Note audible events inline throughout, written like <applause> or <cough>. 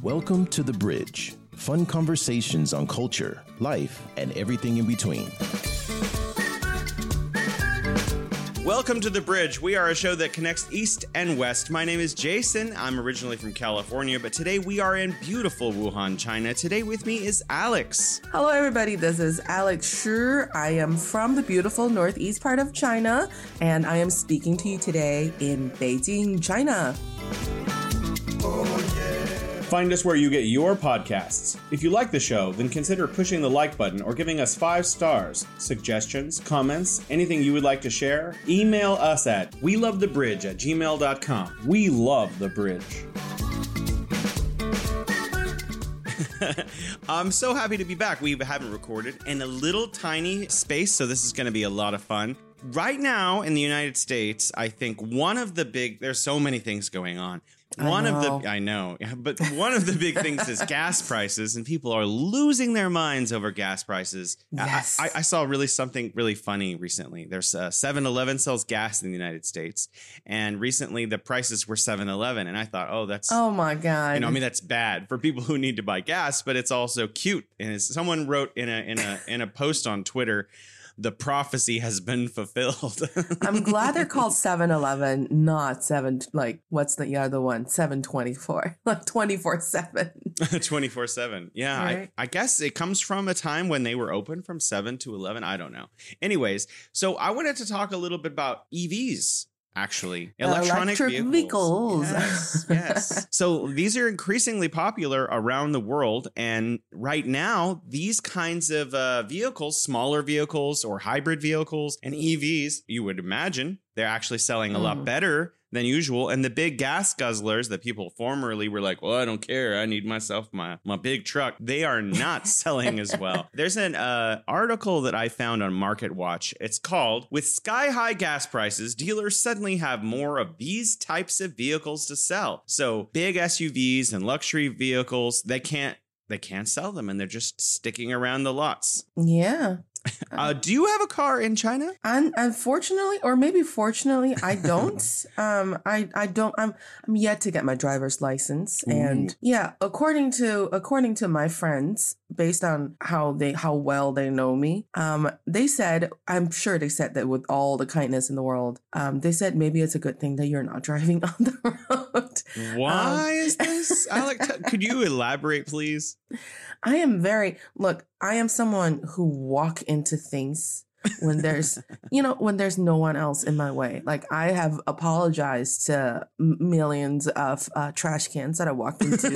Welcome to The Bridge. Fun conversations on culture, life, and everything in between. Welcome to The Bridge. We are a show that connects East and West. My name is Jason. I'm originally from California, but today we are in beautiful Wuhan, China. Today with me is Alex. Hello, everybody. This is Alex Shi. I am from the beautiful northeast part of China, and I am speaking to you today in Beijing, China. Find us where you get your podcasts. If you like the show, then consider pushing the like button or giving us five stars. Suggestions, comments, anything you would like to share? Email us at we love the bridge at gmail.com. We love the bridge. I'm so happy to be back. We haven't recorded in a little tiny space, so this is going to be a lot of fun. Right now in the United States, I think one of the big, there's so many things going on. One of the, I know, <laughs> but <laughs> one of the big things is gas prices, and people are losing their minds over gas prices. Yes. I, I, saw really something really funny recently. There's uh, 7 Eleven sells gas in the United States, and recently the prices were 7 Eleven, and I thought, oh, that's Oh my God. you know, I mean, that's bad for people who need to buy gas, but it's also cute. And someone wrote in a in a in a post on Twitter, the prophecy has been fulfilled. <laughs> I'm glad they're called 7 Eleven, not 7, like, what's the other one? 724, <laughs> like 24 7. <laughs> 24 7. Yeah. I, I guess it comes from a time when they were open from 7 to 11. I don't know. Anyways, so I wanted to talk a little bit about EVs. Actually, electronic Electric vehicles. Yes, yes. <laughs> so these are increasingly popular around the world, and right now, these kinds of uh, vehicles, smaller vehicles or hybrid vehicles and EVs, you would imagine they're actually selling a lot Mm. better than usual. And the big gas guzzlers that people formerly were like, well, I don't care. I need myself my, my big truck. They are not <laughs> selling as well. There's an uh, article that I found on Market Watch. It's called With Sky High Gas Prices, Dealers Suddenly Have More of These Types of Vehicles to Sell. So big SUVs and luxury vehicles, they can't they can't sell them and they're just sticking around the lots. Yeah. Uh, do you have a car in China? And unfortunately, or maybe fortunately, I don't. <laughs> um, I I don't. I'm I'm yet to get my driver's license, and yeah, according to according to my friends, based on how they how well they know me, um, they said I'm sure they said that with all the kindness in the world, um, they said maybe it's a good thing that you're not <laughs> driving on the road. Why Um, is this? <laughs> Alex, t- could you elaborate, please? I am very look. I am someone who walk into things when there's you know when there's no one else in my way. Like I have apologized to m- millions of uh, trash cans that I walked into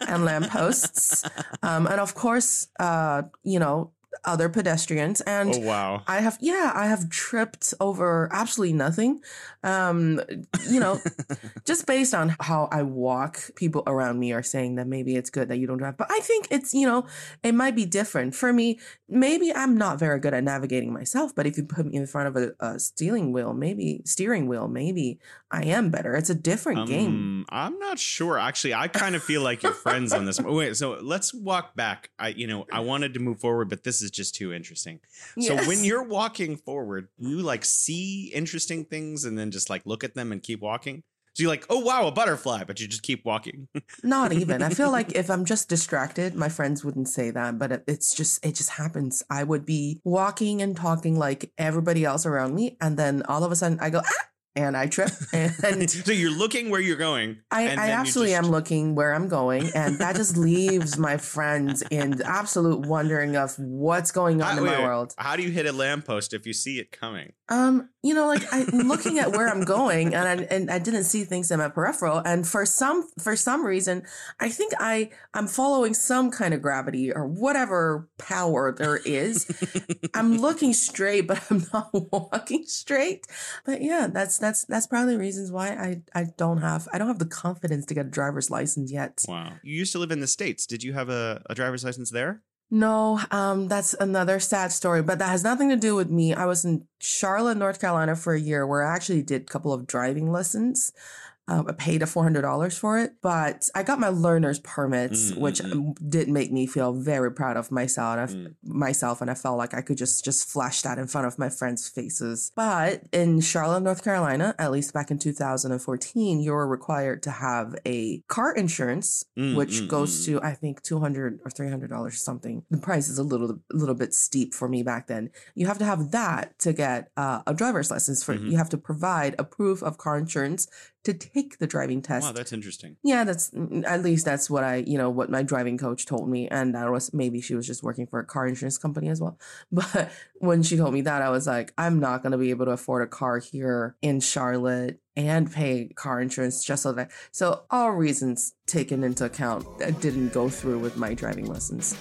<laughs> and lampposts, um, and of course, uh, you know, other pedestrians and. oh wow. I have, yeah, I have tripped over absolutely nothing. Um, you know, <laughs> just based on how I walk, people around me are saying that maybe it's good that you don't drive. But I think it's, you know, it might be different. For me, maybe I'm not very good at navigating myself, but if you put me in front of a, a steering wheel, maybe steering wheel, maybe I am better. It's a different game. Um, I'm not sure. Actually, I kind of feel like you're friends on this. <laughs> Wait, so let's walk back. I, you know, I wanted to move forward, but this is just too interesting. So when you're walking forward, you like see interesting things and then just like look at them and keep walking. So you're like, oh wow, a butterfly, but you just keep walking. <laughs> Not even. I feel like if I'm just distracted, my friends wouldn't say that, but it's just it just happens. I would be walking and talking like everybody else around me, and then all of a sudden I go ah, and I trip, <laughs> <laughs> and so you're looking where you're going. I, and I then absolutely just- am looking where I'm going, and that just leaves my friends in absolute wondering of what's going on How- in wait, my wait. world. How do you hit a lamppost if you see it coming? Um, you know, like I'm looking at where I'm going, and I, and I didn't see things in my peripheral, and for some for some reason, I think I I'm following some kind of gravity or whatever power there is. I'm looking straight, but <laughs> I'm not walking straight. But yeah, that's that's that's probably the reasons why I I don't have I don't have the confidence to get a driver's license yet. Wow. You used to live in the States. Did you have a, a driver's license there? No, um, that's another sad story, but that has nothing to do with me. I was in Charlotte, North Carolina for a year where I actually did a couple of driving lessons. Um, I paid a four hundred dollars for it, but I got my learner's permits, Mm, which mm, um, did make me feel very proud of myself. And I, Mm. myself, and I felt like I could just just flash that in front of my friends' faces. But in Charlotte, North Carolina, at least back in 2014, you were required to have a car insurance, Mm, which mm, goes mm. to I think two hundred or three hundred dollars or something. The price is a little a little bit steep for me back then. You have to have that to get uh, a driver's license. For Mhm. you have to provide a proof of car insurance to take the driving test. Wow, that's interesting. Yeah, that's mm, at least that's what I, you know, what my driving coach told me. And that was maybe she was just working for a car insurance company as well. <laughs> But when she told me that, I was like, I'm not going to be able to afford a car here in Charlotte and pay car insurance just so that. So, all reasons taken into account, I didn't go through with my driving lessons.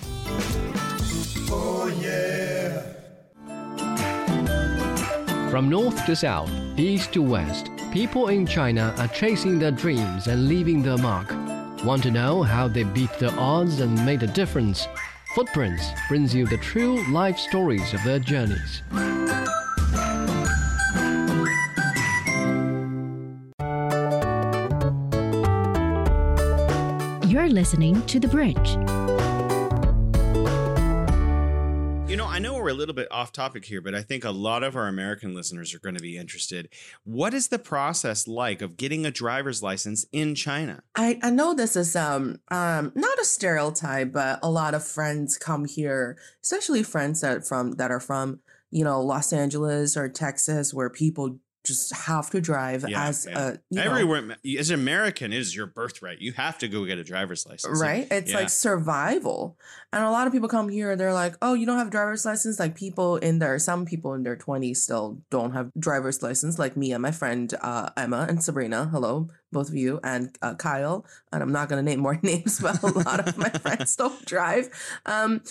From north to south, east to west, people in China are chasing their dreams and leaving their mark. Want to know how they beat the odds and made a difference? Footprints brings you the true life stories of their journeys. You're listening to The Bridge. You know, I know we're a little bit off topic here, but I think a lot of our American listeners are going to be interested. What is the process like of getting a driver's license in China? I, I know this is um um not a stereotype, but a lot of friends come here, especially friends that from that are from you know Los Angeles or Texas, where people just have to drive Yeah, as a you know, Everywhere, as an American, it is your birthright. You have to go get a driver's license. right? It's Yeah. like survival, and a lot of people come here. They're like, "Oh, you don't have a driver's license." Like people in their some people in their twenties still don't have driver's license, like me and my friend uh, Emma and Sabrina. Hello, both of you, and uh, Kyle. And I'm not gonna name more <laughs> names, but a lot of my friends don't drive. Um,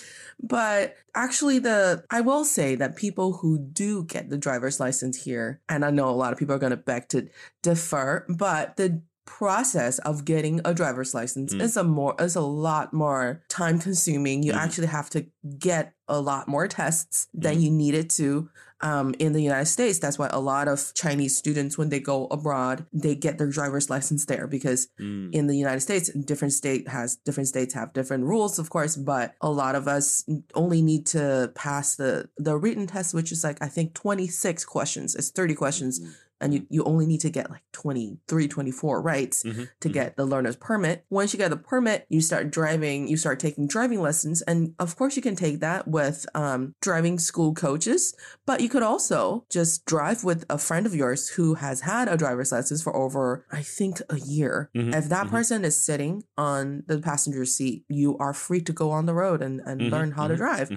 but actually, the I will say that people who do get the driver's license here, and I know a lot of people are gonna beg to defer, but the process of getting a driver's license Mm. is a more is a lot more time consuming. You Mhm. actually have to get a lot more tests than Mhm. you needed to um, in the United States. That's why a lot of Chinese students, when they go abroad, they get their driver's license there because Mm. in the United States, different state has different states have different rules, of course, but a lot of us only need to pass the the written test, which is like I think 26 questions. It's 30 questions Mm-hmm. And you, you only need to get like 23, 24 rights Mhm. to Mhm. get the learner's permit. Once you get the permit, you start driving, you start taking driving lessons. And of course, you can take that with um, driving school coaches, but you could also just drive with a friend of yours who has had a driver's license for over, I think, a year. Mhm. If that Mhm. person is sitting on the passenger seat, you are free to go on the road and, and Mhm. learn how to Mhm. drive.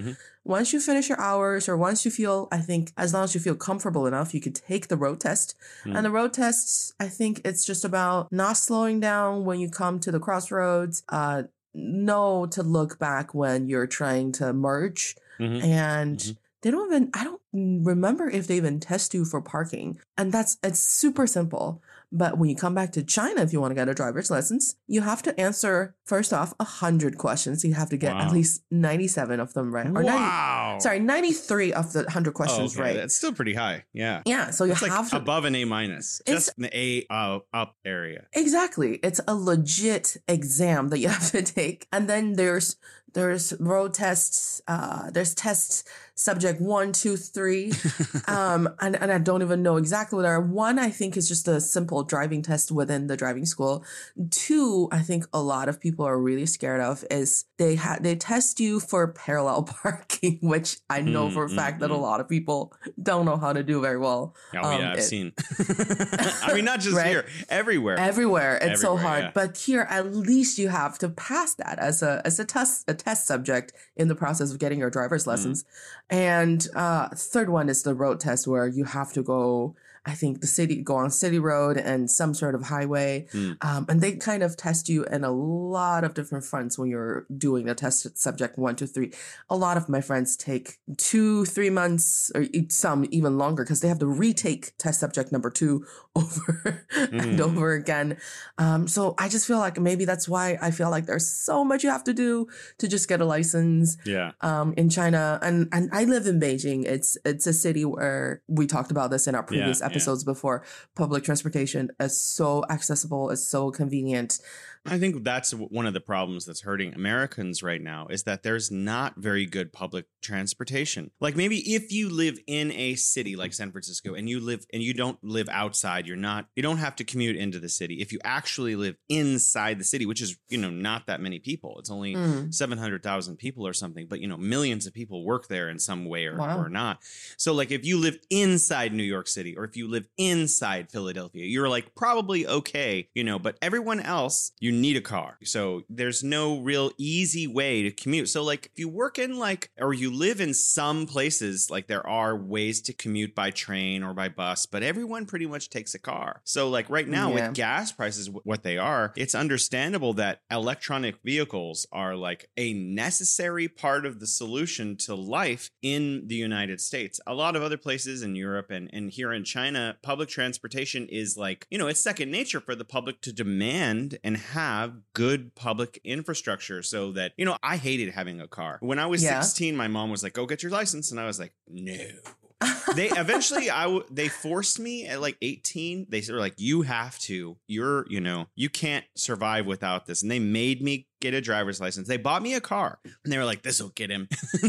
Once you finish your hours, or once you feel, I think, as long as you feel comfortable enough, you could take the road test. Mm. And the road test, I think it's just about not slowing down when you come to the crossroads. Uh, know to look back when you're trying to merge, Mhm. and Mhm. they don't even. I don't remember if they even test you for parking, and that's it's super simple. But when you come back to China, if you want to get a driver's license, you have to answer first off a hundred questions. You have to get Wow. at least ninety-seven of them right, or 90, wow. sorry, ninety-three of the hundred questions okay. right. That's still pretty high. Yeah. yeah, so you It's like have to above an A minus, It's- just an A uh, up area. Exactly. It's a legit exam that you have to take. And then there's there's road tests, uh there's tests subject one, two, three. <laughs> um and, and I don't even know exactly what they are. One I think is just a simple driving test within the driving school. Two, I think a lot of people are really scared of is they ha- they test you for parallel <laughs> parking, which I know Mm, for a mm, fact that a mm. lot of people don't know how to do very well. Oh Um, yeah, I've it- seen. <laughs> I mean, not just Right? here, everywhere. Everywhere. It's so hard. yeah. But here at least you have to pass that as a as a test a test subject in the process of getting your driver's Mm. lessons. And uh third one is the road test where you have to go I think the city go on city road and some sort of highway. Mm. Um, and they kind of test you in a lot of different fronts when you're doing the test subject one, two, three. A lot of my friends take two, three months, or some even longer because they have to retake test subject number two <laughs> over and Mm. over again. Um, so I just feel like maybe that's why I feel like there's so much you have to do to just get a license yeah. um, in China, and and I live in Beijing. It's it's a city where we talked about this in our previous yeah, episodes before, public transportation is so accessible, it's so convenient. I think that's one of the problems that's hurting Americans right now is that there's not very good public transportation. Like maybe if you live in a city like San Francisco and you live and you don't live outside, you're not you don't have to commute into the city. If you actually live inside the city, which is, you know, not that many people. It's only Mm. 700,000 people or something, but you know, millions of people work there in some way or, Wow. or not. So like if you live inside New York City or if you live inside Philadelphia, you're like probably okay, you know, but everyone else, you need a car. So there's no real easy way to commute. So like if you work in like or you live in some places, like there are ways to commute by train or by bus, but everyone pretty much takes a car. So like right now Yeah. with gas prices what they are, it's understandable that electronic vehicles are like a necessary part of the solution to life in the United States. A lot of other places in Europe and, and here in China, public transportation is like, you know, it's second nature for the public to demand and have good public infrastructure so that, you know, I hated having a car. When I was Yeah. 16, my mom was like, go get your license. And I was like, no <laughs> they eventually I w- they forced me at like 18 they were like you have to you're you know you can't survive without this and they made me get a driver's license they bought me a car and they were like this will get him <laughs>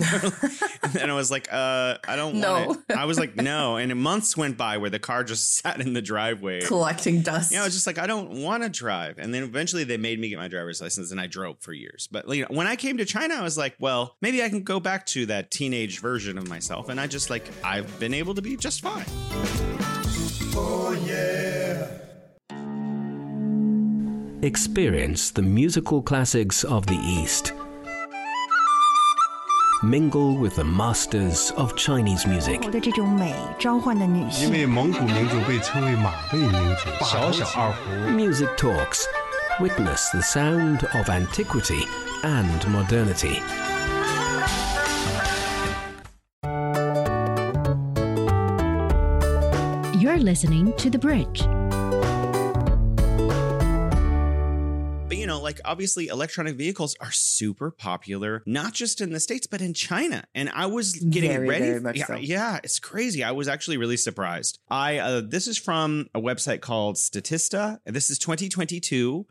and I was like uh I don't No. want it I was like no and months went by where the car just <laughs> sat in the driveway Collecting dust. yeah, I was just like, I don't want to drive. And then eventually they made me get my driver's license and I drove for years. But you know, when I came to China, I was like, well, maybe I can go back to that teenage version of myself. And I just like, I've been able to be just fine. Experience the musical classics of the East. Mingle with the masters of Chinese music. 的这种美召唤的女因性，为蒙古民族被称为马背民族，小小二胡。 Music Talks. Witness the sound of antiquity and modernity. You're listening to The Bridge. You know, like obviously electronic vehicles are super popular, not just in the States, but in China. And I was getting Very, ready. very yeah, so. yeah, it's crazy. I was actually really surprised. I uh, this is from a website called Statista. and This is 2022.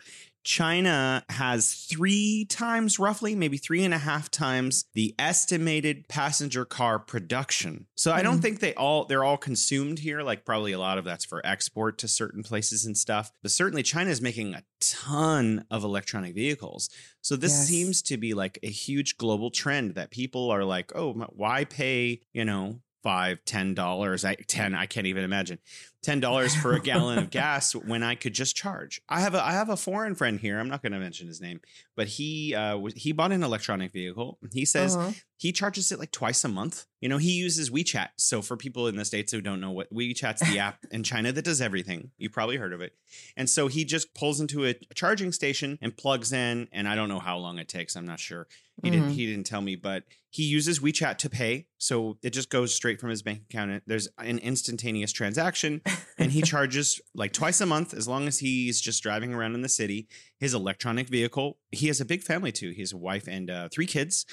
China has three times, roughly, maybe three and a half times the estimated passenger car production. So I don't hmm. think they all they're all consumed here. Like probably a lot of that's for export to certain places and stuff. But certainly China is making a ton of electronic vehicles. So this Yes. seems to be like a huge global trend that people are like, oh, why pay, you know, five, ten dollars? I ten, I can't even imagine. Ten dollars for a gallon of <laughs> gas when I could just charge. I have a I have a foreign friend here. I'm not going to mention his name, but he uh he bought an electronic vehicle. He says Uh-huh. he charges it like twice a month. You know, he uses WeChat. So for people in the states who don't know what WeChat's the app in China that does everything. You probably heard of it. And so he just pulls into a charging station and plugs in and I don't know how long it takes. I'm not sure. He didn't Mhm. he didn't tell me, but he uses WeChat to pay. So it just goes straight from his bank account. There's an instantaneous transaction and he <laughs> charges like twice a month as long as he's just driving around in the city. His electronic vehicle. He has a big family too. He has a wife and uh, three kids.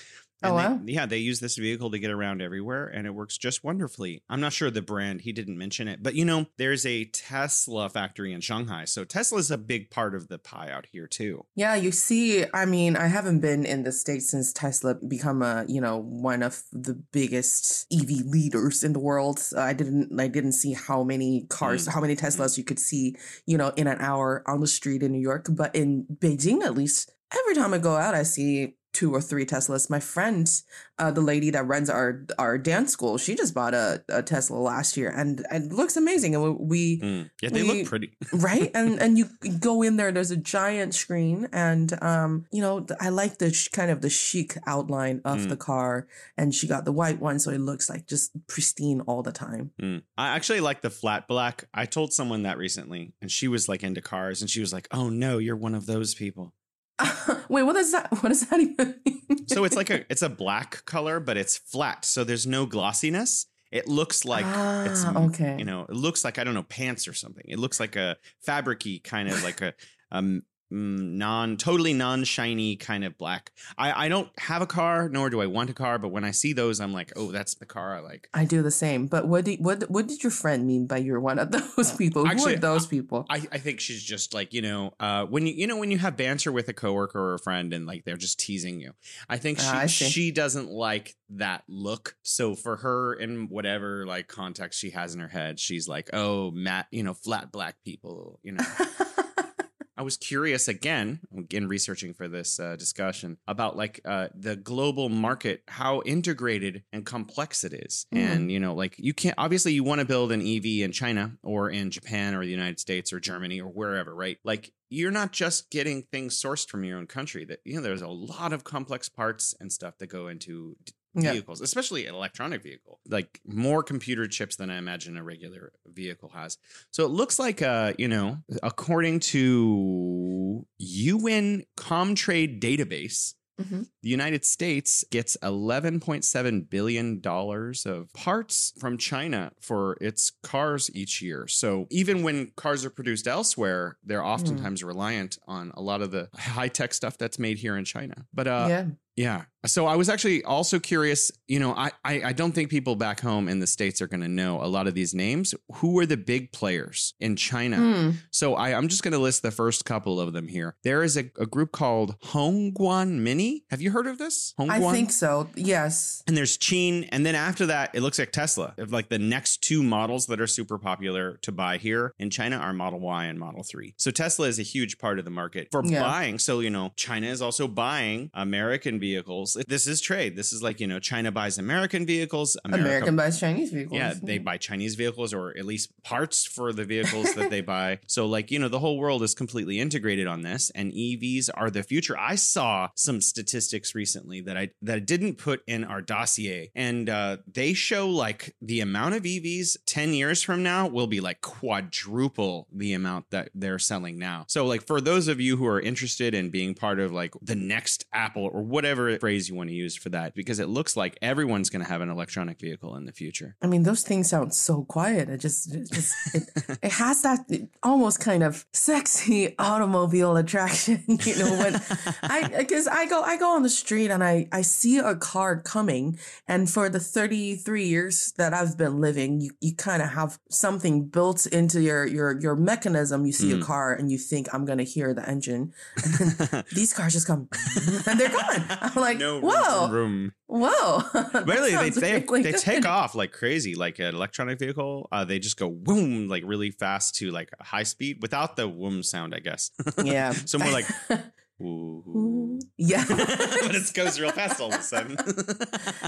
Oh, wow. they- yeah, they use this vehicle to get around everywhere and it works just wonderfully. I'm not sure the brand, he didn't mention it, but you know, there's a Tesla factory in Shanghai. So Tesla's a big part of the pie out here too. Yeah, you see, I mean, I haven't been in the States since Tesla become a, you know, one of the biggest EV leaders in the world. Uh, I didn't I didn't see how many cars, how many Teslas you could see, you know, in an hour on the street in New York, but in Beijing at least, every time I go out I see two or three Teslas. My friend, uh, the lady that runs our our dance school, she just bought a, a Tesla last year and, and it looks amazing. And we, Mm. Yeah, they We- look pretty. <laughs> right and and you go in there there's a giant screen and um you know i like the sh- kind of the chic outline of Mm. the car and she got the white one so it looks like just pristine all the time Mm. I actually like the flat black. I told someone that recently and she was like into cars and she was like, oh no, you're one of those people. <laughs> wait what is that what does that even mean So it's like a it's a black color, but it's flat. So there's no glossiness. It looks like it's Ah, okay you know, it looks like I don't know pants or something. It looks like a fabricy kind of like a um non, totally non shiny kind of black. I, I don't have a car, nor do I want a car, but when I see those, I'm like, oh, that's the car I like. I do the same. But what did what what did your friend mean by you're one of <laughs> those people? Who are those people? I, I think she's just like you know uh, when you you know when you have banter with a coworker or a friend and like they're just teasing you. I think she Ah, I she doesn't like that look. So for her in whatever like context she has in her head, she's like, oh, Matt, you know, flat black people, you know. <laughs> I was curious again, in researching for this uh, discussion about like uh, the global market, how integrated and complex it is. Mhm. And, you know, like you can't, obviously, you want to build an EV in China or in Japan or the United States or Germany or wherever, right? Like you're not just getting things sourced from your own country, that, you know, there's a lot of complex parts and stuff that go into Yeah. vehicles, especially an electronic vehicle, like more computer chips than I imagine a regular vehicle has. So it looks like, uh, you know, according to UN Comtrade database, Mhm. the United States gets $11.7 billion of parts from China for its cars each year. So even when cars are produced elsewhere, they're oftentimes reliant on a lot of the high tech stuff that's made here in China. But uh, yeah. Yeah. So I was actually also curious, you know, I, I, I don't think people back home in the States are going to know a lot of these names. Who are the big players in China? Hmm. So I, I'm just going to list the first couple of them here. There is a, a group called Hongguang Mini. Have you heard of this? I Hongguang? think so. Yes. And there's Qin, and then after that, it looks like Tesla. Like the next two models that are super popular to buy here in China are Model Y and Model 3. So Tesla is a huge part of the market for Yeah. buying. So, you know, China is also buying American vehicles. This is trade. This is like, you know, China buys American vehicles. America American buys Chinese vehicles. yeah, they buy Chinese vehicles or at least parts for the vehicles that they <laughs> buy. So, like, you know, the whole world is completely integrated on this, and EVs are the future. I saw some statistics recently that I that I didn't put in our dossier, and uh, they show like the amount of EVs ten years from now will be like quadruple the amount that they're selling now. So, like, for those of you who are interested in being part of like the next Apple or whatever phrase you want to use for that, because it looks like everyone's going to have an electronic vehicle in the future. I mean, those things sound so quiet. It just, it just, it, <laughs> it has that almost kind of sexy automobile attraction. <laughs> You know, when I, because I go, I go on the street and I, I see a car coming, and for the thirty three years that I've been living, you, you kind of have something built into your, your, your mechanism. You see Mm. a car and you think, I'm gonna hear the engine, <laughs> these cars just come and they're gone. I'm like, no whoa, room. whoa. <laughs> Really, they they, really they take off like crazy, like an electronic vehicle. Uh, they just go boom, like really fast to like high speed without the whoom sound, I guess. <laughs> Yeah. so more like ooh. yeah. <laughs> but it goes real fast all of a sudden. <laughs>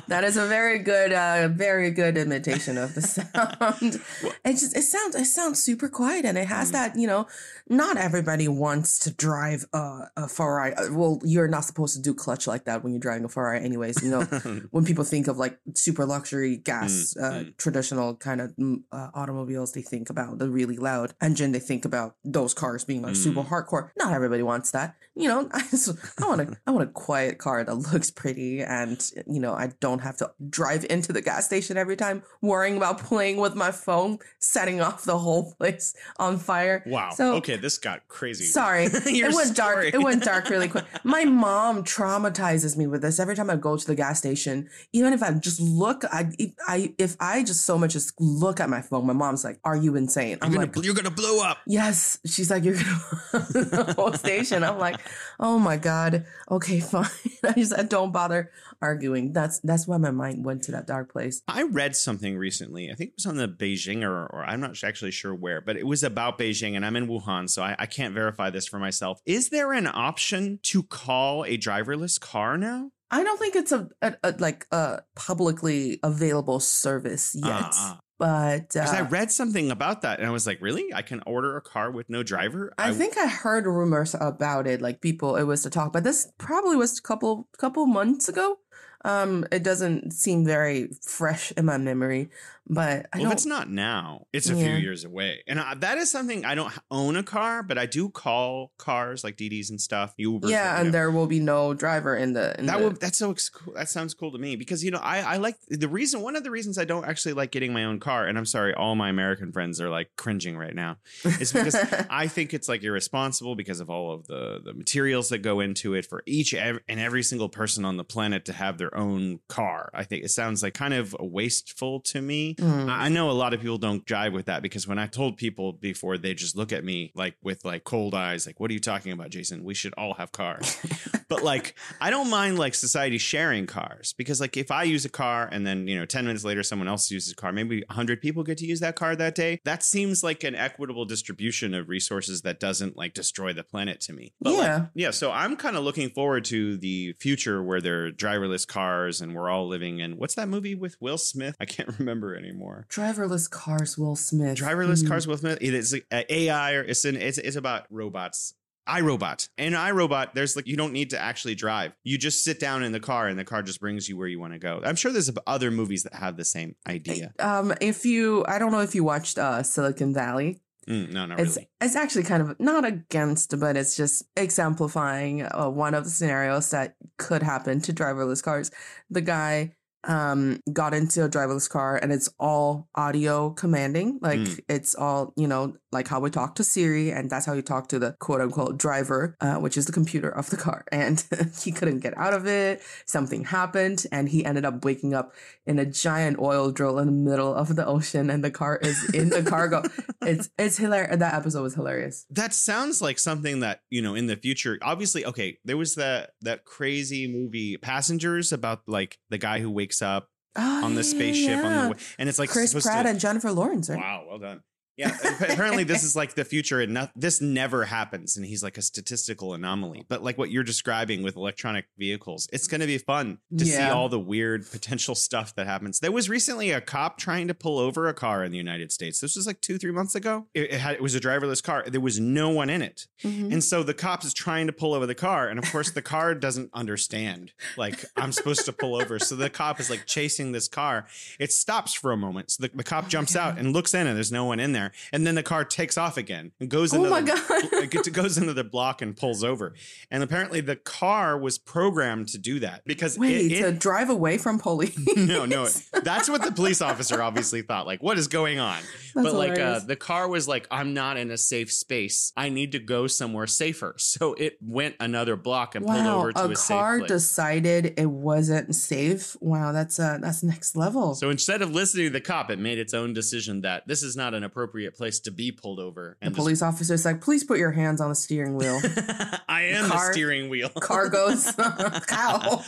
That is a very good, uh, very good imitation of the sound. It just it sounds it sounds super quiet, and it has Mm. that you know, not everybody wants to drive a, a Ferrari. Uh, Well, you're not supposed to do clutch like that when you're driving a Ferrari, anyways. You know, <laughs> when people think of like super luxury gas, Mm, uh, mm. traditional kind of mm, uh, automobiles, they think about the really loud engine. They think about those cars being like super Mm. hardcore. Not everybody wants that. You know, <laughs> I just, I want a I want a quiet car that looks pretty, and you know, I don't have to drive into the gas station every time worrying about playing with my phone, setting off the whole <laughs> place on fire. wow. So okay, this got crazy. Sorry, <laughs> it went dark. It went dark really quick. My mom traumatizes me with this every time I go to the gas station. Even if I just look, I, if I if I just so much as look at my phone, my mom's like, "Are you insane?" I'm You're gonna, like, you're gonna blow up. "Yes." She's like, "You're gonna the whole station." I'm like, "Oh my god, okay, <laughs> fine." I just I don't bother arguing. That's that's why my mind went to that dark place. I read something recently. I think it was on the Beijing or, or I'm not actually sure where, but it was about Beijing and I'm in Wuhan, so I, I can't verify this for myself. Is there an option to call a driverless car now? I don't think it's a, a, a like a publicly available service yet. Ah, ah. But Because I uh, read something about that and I was like, really? I can order a car with no driver? I think I heard rumors about it, like people it was to talk, but this probably was a couple couple months ago. Um, it doesn't seem very fresh in my memory, but I well, if it's not now, it's a Yeah. few years away. And I, that is something I don't own a car, but I do call cars like DiDis and stuff. Ubers. yeah, and there will be no driver in the. In that the, would that's so that sounds cool to me because you know I I like the reason one of the reasons I don't actually like getting my own car and I'm sorry all my American friends are like cringing right now is because <laughs> I think it's like irresponsible because of all of the the materials that go into it for each ev- and every single person on the planet to have their own car. I think it sounds like kind of wasteful to me. Mm. I know a lot of people don't jive with that because when I told people before, they just look at me like with like cold eyes, like, "What are you talking about, Jason? We should all have cars." <laughs> but like, I don't mind like society sharing cars because like if I use a car and then you know ten minutes later someone else uses a car, maybe hundred people get to use that car that day. That seems like an equitable distribution of resources that doesn't like destroy the planet to me. But like, Yeah. yeah. So I'm kind of looking forward to the future where there are driverless cars and we're all living in what's that movie with Will Smith? I can't <laughs> remember anymore. Driverless cars, Will Smith. Driverless Hmm. cars, Will Smith. It is AI or it's an it's it's about robots. iRobot. In iRobot, there's like you don't need to actually drive. You just sit down in the car and the car just brings you where you want to go. I'm sure there's other movies that have the same idea. Um, if you, I don't know if you watched uh Silicon Valley. Mm, no, not It's really. it's actually kind of not against, but it's just exemplifying uh, one of the scenarios that could happen to driverless cars. The guy um got into a driverless car and it's all audio commanding like Mm. it's all you know like how we talk to siri and that's how you talk to the quote unquote driver uh, which is the computer of the car <laughs> and he couldn't get out of it something happened and he ended up waking up in a giant oil drill in the middle of the ocean and the car is in the cargo <laughs> it's it's hilarious that episode was hilarious That sounds like something that you know in the future. Obviously, okay, there was that that crazy movie Passengers about like the guy who wakes up Oh, on the yeah, spaceship on the way, and it's like chris pratt to, and jennifer lawrence right Wow, well done. Yeah, apparently this is like the future, and not, this never happens. And he's like a statistical anomaly. But like what you're describing with electronic vehicles, it's going to be fun to see all the weird potential stuff that happens. There was recently a cop trying to pull over a car in the United States. This was like two, three months ago. It, it had it was a driverless car. There was no one in it, Mhm. and so the cop is trying to pull over the car, and of course the car doesn't understand. Like I'm supposed to pull over, so the cop is like chasing this car. It stops for a moment, so the, the cop jumps out and looks in, and there's no one in there. And then the car takes off again and goes Oh into my the, God. it goes into the block and pulls over. And apparently the car was programmed to do that because wait it, to drive away from police <laughs> no, no. That's what the police officer obviously thought. Like, what is going on? That's but like, uh, the car was like, I'm not in a safe space. I need to go somewhere safer. So it went another block and pulled over to a a, car decided it wasn't safe wow that's uh that's next level so instead of listening to the cop, it made its own decision that this is not an appropriate place to be pulled over. And the police officer's like please put your hands on the steering wheel <laughs> I am Car- the steering wheel. <laughs> car goes <laughs> cow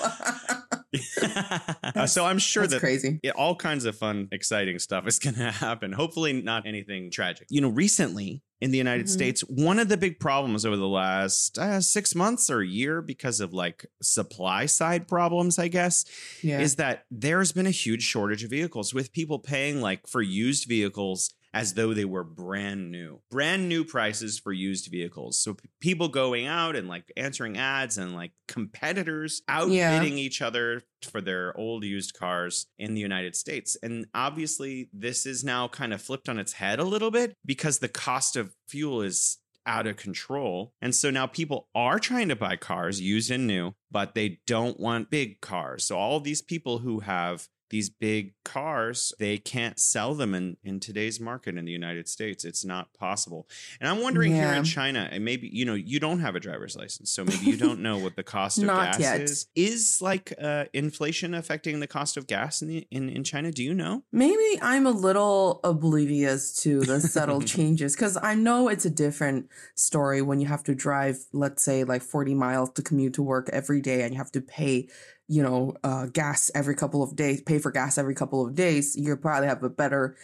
Uh, so I'm sure that's that crazy yeah, all kinds of fun, exciting stuff is going to happen. Hopefully, not anything tragic. You know, recently in the United Mhm. States, one of the big problems over the last uh, six months or a year because of like supply side problems, I guess, yeah is that there's been a huge shortage of vehicles with people paying like for used vehicles as though they were brand new. Brand new prices for used vehicles. So p- people going out and like answering ads and like competitors outbidding each other for their old used cars in the United States. And obviously this is now kind of flipped on its head a little bit because the cost of fuel is out of control. And so now people are trying to buy cars used and new, but they don't want big cars. So all these people who have these big cars, they can't sell them in, in today's market in the United States. It's not possible. And I'm wondering here in China, and maybe, you know, you don't have a driver's license, so maybe you don't know what the cost of <laughs> gas yet. is. Is like uh, inflation affecting the cost of gas in, the, in in China? Do you know? Maybe I'm a little oblivious to the subtle <laughs> changes because I know it's a different story when you have to drive, let's say, like 40 miles to commute to work every day and you have to pay, you know, uh, gas every couple of days, pay for gas every couple of days. You probably have a better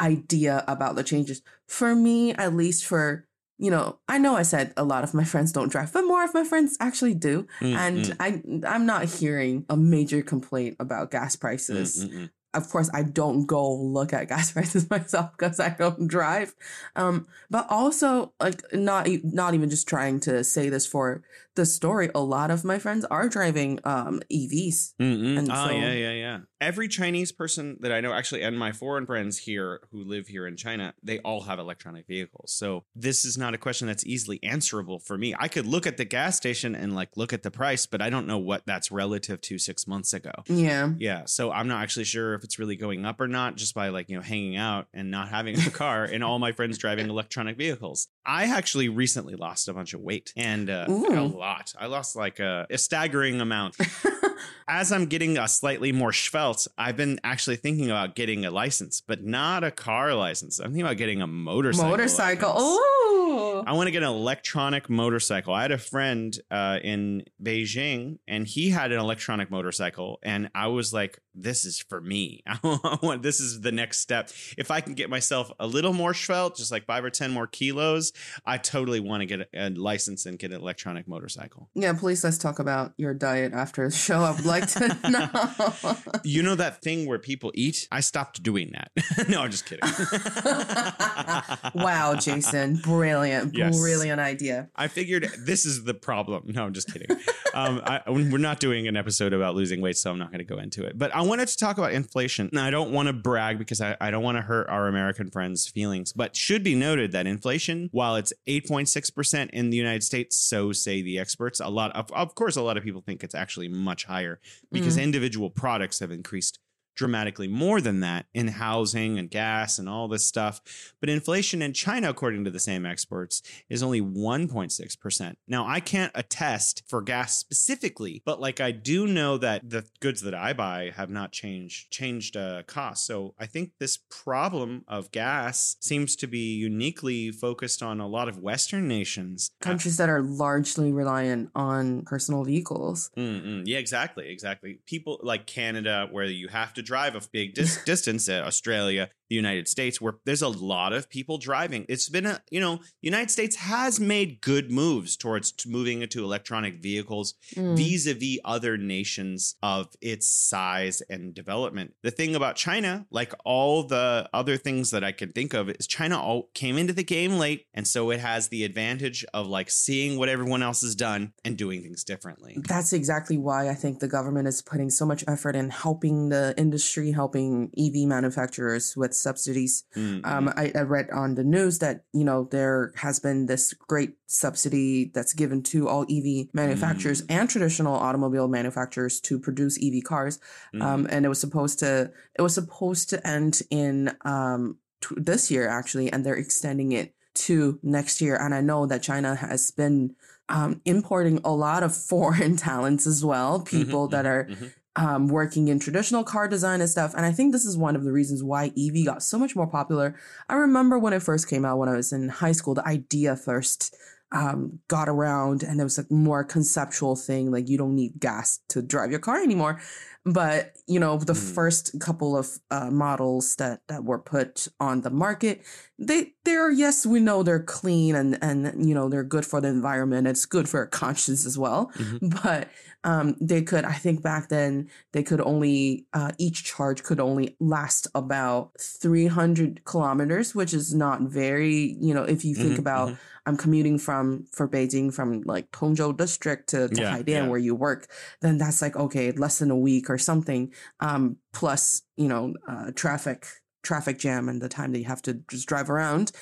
idea about the changes. For me, at least for, you know, I know I said a lot of my friends don't drive, but more of my friends actually do. Mm, and mm, I, I'm not hearing a major complaint about gas mm, prices mm, mm. of course i don't go look at gas <laughs> prices myself because i don't drive um but also like not not even just trying to say this for the story, a lot of my friends are driving um, EVs. Mm-mm. And oh so- yeah, yeah, yeah. Every Chinese person that I know, actually, and my foreign friends here who live here in China, they all have electronic vehicles. So this is not a question that's easily answerable for me. I could look at the gas station and like look at the price, but I don't know what that's relative to six months ago. Yeah. Yeah, so I'm not actually sure if it's really going up or not just by like, you know, hanging out and not having a car and all my friends driving electronic vehicles. I actually recently lost a bunch of weight and uh, lot. I lost like a, a staggering amount. <laughs> As I'm getting a slightly more svelte, I've been actually thinking about getting a license, but not a car license. I'm thinking about getting a motorcycle. Motorcycle. Oh. I want to get an electronic motorcycle. I had a friend uh, in Beijing, and he had an electronic motorcycle, and I was like, "This is for me. <laughs> I want this is the next step. If I can get myself a little more svelte, just like five or ten more kilos, I totally want to get a, a license and get an electronic motorcycle. Yeah, please let's talk about your diet after the show. I would like to <laughs> know. You know that thing where people eat? I stopped doing that. <laughs> no, I'm just kidding. wow, Jason. Brilliant. Yes. Brilliant idea. I figured this is the problem. No, I'm just kidding. Um, I, we're not doing an episode about losing weight, so I'm not going to go into it. But I wanted to talk about inflation. Now, I don't want to brag because I, I don't want to hurt our American friends' feelings, but should be noted that inflation, while it's 8.6% in the United States, so say the experts, a lot of, of course, a lot of people think it's actually much higher because mm. individual products have increased dramatically more than that in housing and gas and all this stuff. But inflation in China, according to the same experts, is only 1.6%. Now, I can't attest for gas specifically, but like I do know that the goods that I buy have not changed changed uh, costs. So I think this problem of gas seems to be uniquely focused on a lot of Western nations. Countries that are largely reliant on personal vehicles. Mm-mm. Yeah, exactly, exactly. People like Canada, where you have to drive a big dis- <laughs> distance, uh, Australia, the United States, where there's a lot of people driving. It's been a, you know, United States has made good moves towards moving into electronic vehicles Mm. vis-a-vis other nations of its size and development. The thing about China, like all the other things that I can think of, is China all came into the game late, and so it has the advantage of like seeing what everyone else has done and doing things differently. That's exactly why I think the government is putting so much effort in helping the industry, helping EV manufacturers with subsidies. Mm, Um, I, I read on the news that you know there has been this great subsidy that's given to all EV manufacturers Mm. and traditional automobile manufacturers to produce EV cars, mm, um, and it was supposed to it was supposed to end in um, t- this year actually, and they're extending it to next year. And I know that China has been um, importing a lot of <laughs> foreign talents as well, people mhm, that are mhm. Um, working in traditional car design and stuff. And I think this is one of the reasons why EV got so much more popular. I remember when it first came out when I was in high school, the idea first um, got around and it was a more conceptual thing. Like you don't need gas to drive your car anymore. But you know, the Mm. first couple of uh, models that that were put on the market, they they're yes, we know they're clean and and you know they're good for the environment. It's good for a conscience as well. Mhm. But um, they could, I think back then they could only uh, each charge could only last about three hundred kilometers, which is not very. You know, if you think Mhm, about mhm. I'm commuting from for Beijing from like Tongzhou district to, to Yeah, Haidian yeah. where you work, then that's like okay, less than a week or something. Um, plus you know uh, traffic traffic jam and the time that you have to just drive around.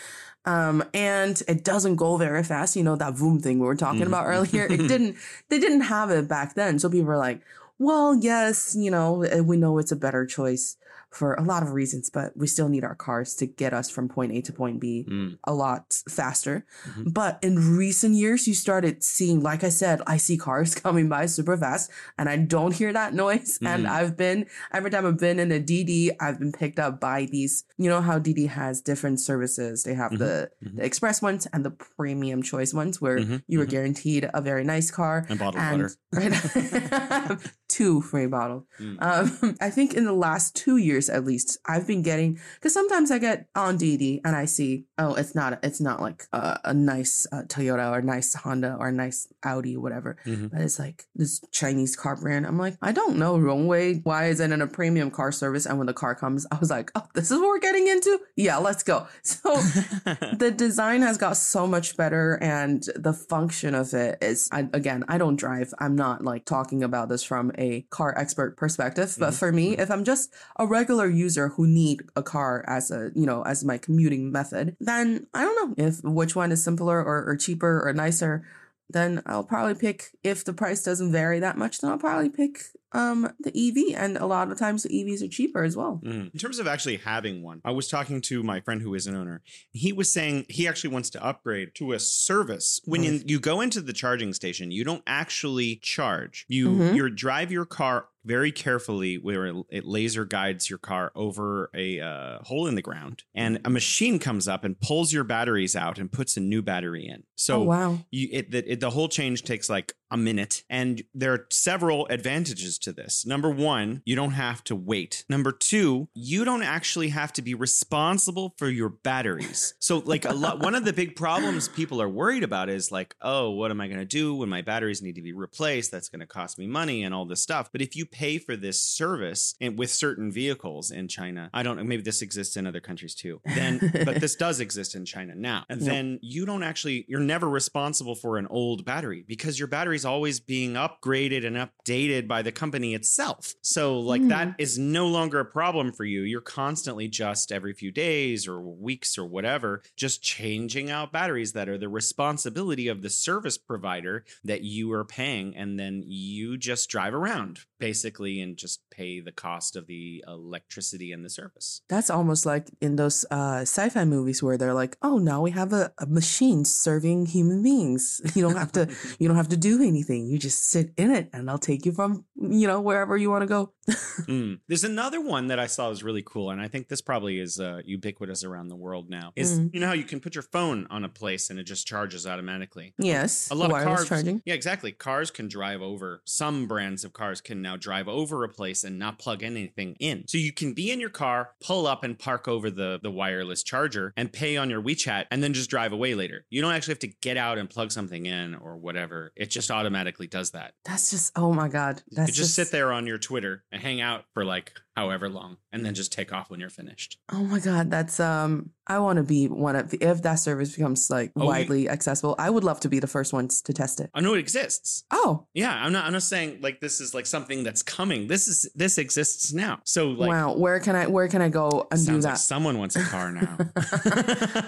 Um, and it doesn't go very fast. You know that boom thing we were talking about earlier. It <laughs> didn't. They didn't have it back then, so people were like, "Well, yes, you know, eh, we know it's a better choice for a lot of reasons, but we still need our cars to get us from point A to point B Mm. a lot faster. Mhm. But in recent years, you started seeing, like I said, I see cars <laughs> coming by super fast and I don't hear that noise. And Mhm. I've been, every time I've been in a DiDi, I've been picked up by these, you know how DiDi has different services. They have the, mhm. the express ones and the premium choice ones where Mhm, you were mhm. guaranteed a very nice car. And bottled And, water. <laughs> right, <laughs> two free bottles. Mm. Um, I think in the last two years, at least, I've been getting because sometimes I get on DiDi and I see, oh, it's not it's not like a, a nice uh, Toyota or a nice Honda or a nice Audi, whatever. Mhm. But it's like this Chinese car brand. I'm like, I don't know, Rongwei. Why is it in a premium car service? And when the car comes, I was like, oh, this is what we're getting into. Yeah, let's go. <laughs> So <laughs> the design has got so much better and the function of it is I, again i don't drive i'm not like talking about this from a car expert perspective but Mhm. for me if i'm just a regular user who need a car as a you know as my commuting method then i don't know if which one is simpler or, or cheaper or nicer then I'll probably pick if the price doesn't vary that much, then I'll probably pick um the EV. And a lot of times the EVs are cheaper as well. Mhm. In terms of actually having one, I was talking to my friend who is an owner. He was saying he actually wants to upgrade to a service. When you, you go into the charging station, you don't actually charge. You Mhm. you drive your car very carefully where it- laser guides your car over a uh, hole in the ground. And a machine comes up and pulls your batteries out and puts a new battery in. So oh wow. you it the, it the whole change takes like a minute. And there are several advantages to this. Number one you don't have to wait. Number two you don't actually have to be responsible for your batteries. So like a lot <laughs> one of the big problems people are worried about is like oh what am i going to do when my batteries need to be replaced? That's going to cost me money and all this stuff. But if you pay for this service and with certain vehicles in china. I don't know maybe this exists in other countries too. Then but this <laughs> does exist in china now. And Yep. then you don't actually you're never responsible for an old battery because your battery's always being upgraded and updated by the company itself. So like that hmm. is no longer a problem for you. You're constantly just every few days or weeks or whatever just changing out batteries that are the responsibility of the service provider that you are paying. And then you just drive around basically and just pay the cost of the electricity and the service That's almost like in those uh, sci-fi movies where they're like, "Oh, now we have a, a machine serving human beings. <laughs> You don't have to, <laughs> you don't have to do anything. You just sit in it, and I'll take you from, you know, wherever you want to go." <laughs> Mm. There's another one that I saw was really cool, and I think this probably is uh, ubiquitous around the world now. Is Mm. you know how you can put your phone on a place and it just charges automatically. Yes, A lot of cars, charging. yeah, exactly. Cars can drive over. Some brands of cars can now drive over a place and not plug anything in. So you can be in your car, pull up and park over the the wireless charger, and pay on your WeChat, and then just drive away later. You don't actually have to get out and plug something in or whatever. It just automatically does that. That's just oh my god. You That's could just sit there on your Twitter and hang out for like however long, and then just take off when you're finished. Oh my god, that's um. I want to be one of the, if that service becomes like Oh, widely accessible. I would love to be the first ones to test it. I know it exists. Oh Yeah, I'm not. I'm not saying like this is like something that's coming. This is this exists now. So like, wow, where can I where can I go and do sounds like that? someone wants a car now. <laughs> <laughs>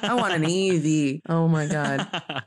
I want an EV. Oh my god. <laughs>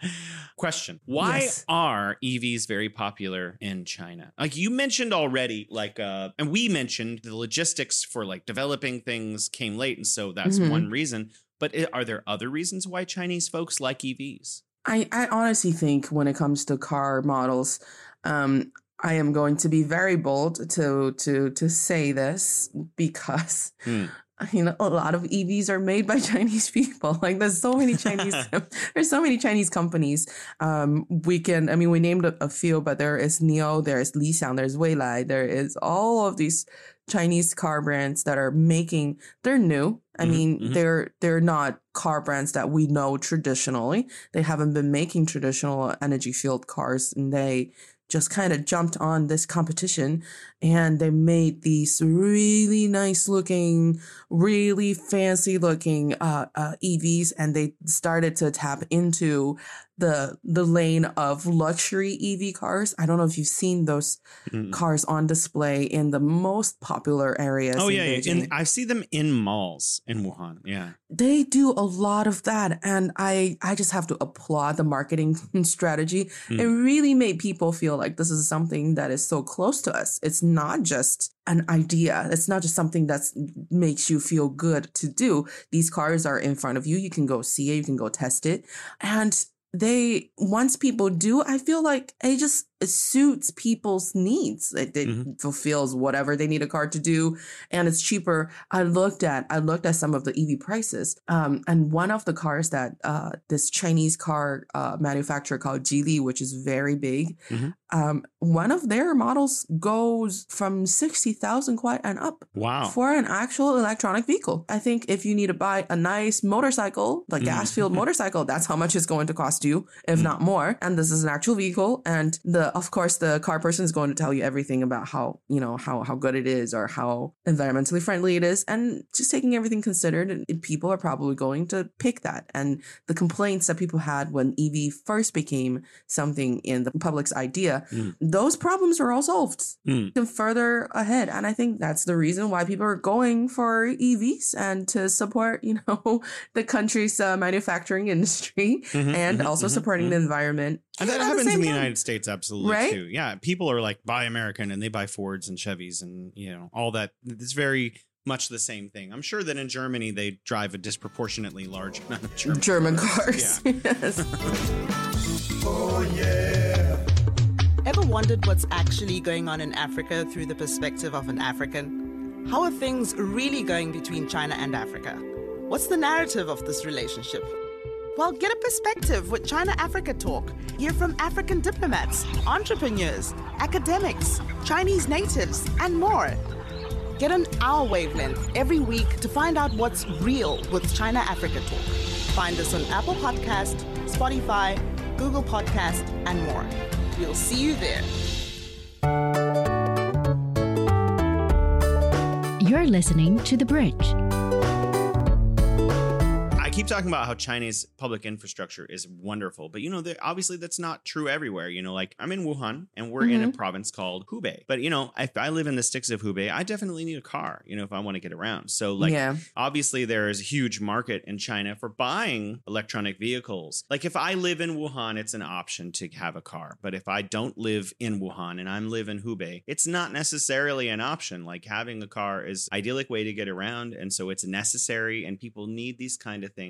Question: Why Yes. are EVs very popular in China? Like you mentioned already, like uh, and we mentioned the logistics for like developing things came late, and so that's Mhm. one reason. But i- are there other reasons why Chinese folks like EVs? I, I honestly think when it comes to car models, um, I am going to be very bold to to to say this because Hmm. <laughs> you know a lot of EVs are made by <laughs> Chinese people. Like there's so many Chinese <laughs> there's so many Chinese companies. Um, we can I mean we named a, a few, but there is NIO, there is Li Xiang, there's Weilai, there is all of these Chinese car brands that are making they're new. I Mhm, mean, mhm. they're they're not car brands that we know traditionally. They haven't been making traditional energy fueled cars and they just kind of jumped on this competition and they made these really nice looking, really fancy looking uh, uh, EVs and they started to tap into the the lane of luxury EV cars. I don't know if you've seen those Mm. cars on display in the most popular areas. Oh yeah, yeah. And I see them in malls in Wuhan. Yeah. they do a lot of that and i i just have to applaud the marketing <laughs> strategy Mm. it really made people feel like this is something that is so close to us it's not just an idea it's not just something that makes you feel good to do these cars are in front of you you can go see it you can go test it and they once people do i feel like it just suits people's needs. It, it Mm-hmm. fulfills whatever they need a car to do, and it's cheaper. I looked at I looked at some of the EV prices, um, and one of the cars that uh, this Chinese car uh, manufacturer called Geely, which is very big, Mhm. um, one of their models goes from sixty thousand kuai and up Wow. for an actual electronic vehicle. I think if you need to buy a nice motorcycle, the gas filled motorcycle, that's how much it's going to cost you, if not more. And this is an actual vehicle. And the of course the car person is going to tell you everything about how, you know, how how good it is or how environmentally friendly it is. And just taking everything considered, people are probably going to pick that. And the complaints that people had when EV first became something in the public's idea, Mm. those problems are all solved Mm. and further ahead. And I think that's the reason why people are going for EVs and to support, you <laughs> know, the country's uh, manufacturing industry Mhm, and mhm, also mhm, supporting the environment. And that at the happens in the time. United States absolutely Right? too. Yeah, people are like buy American and they buy Fords and Chevys and you know all that. It's very much the same thing. I'm sure that in Germany they drive a disproportionately large amount of German. German cars. <laughs> yes. <laughs> Ever wondered what's actually going on in Africa through the perspective of an African? How are things really going between China and Africa? What's the narrative of this relationship? Well, get a perspective with China Africa Talk. Hear from African diplomats, entrepreneurs, academics, Chinese natives, and more. Get on our wavelength every week to find out what's real with China Africa Talk. Find us on Apple Podcast, Spotify, Google Podcast, and more. We'll see you there. You're listening to The Bridge. Keep talking about how Chinese public infrastructure is wonderful, but you know, obviously that's not true everywhere. You know, like I'm in Wuhan and we're in a mm-hmm. province called Hubei, but you know, if I live in the sticks of Hubei, I definitely need a car. You know, if I want to get around. So like, yeah. obviously there is a huge market in China for buying electronic vehicles. Like if I live in Wuhan, it's an option to have a car. But if I don't live in Wuhan and I'm live in Hubei, it's not necessarily an option. Like having a car is idyllic way to get around and so it's necessary and people need these kind of things.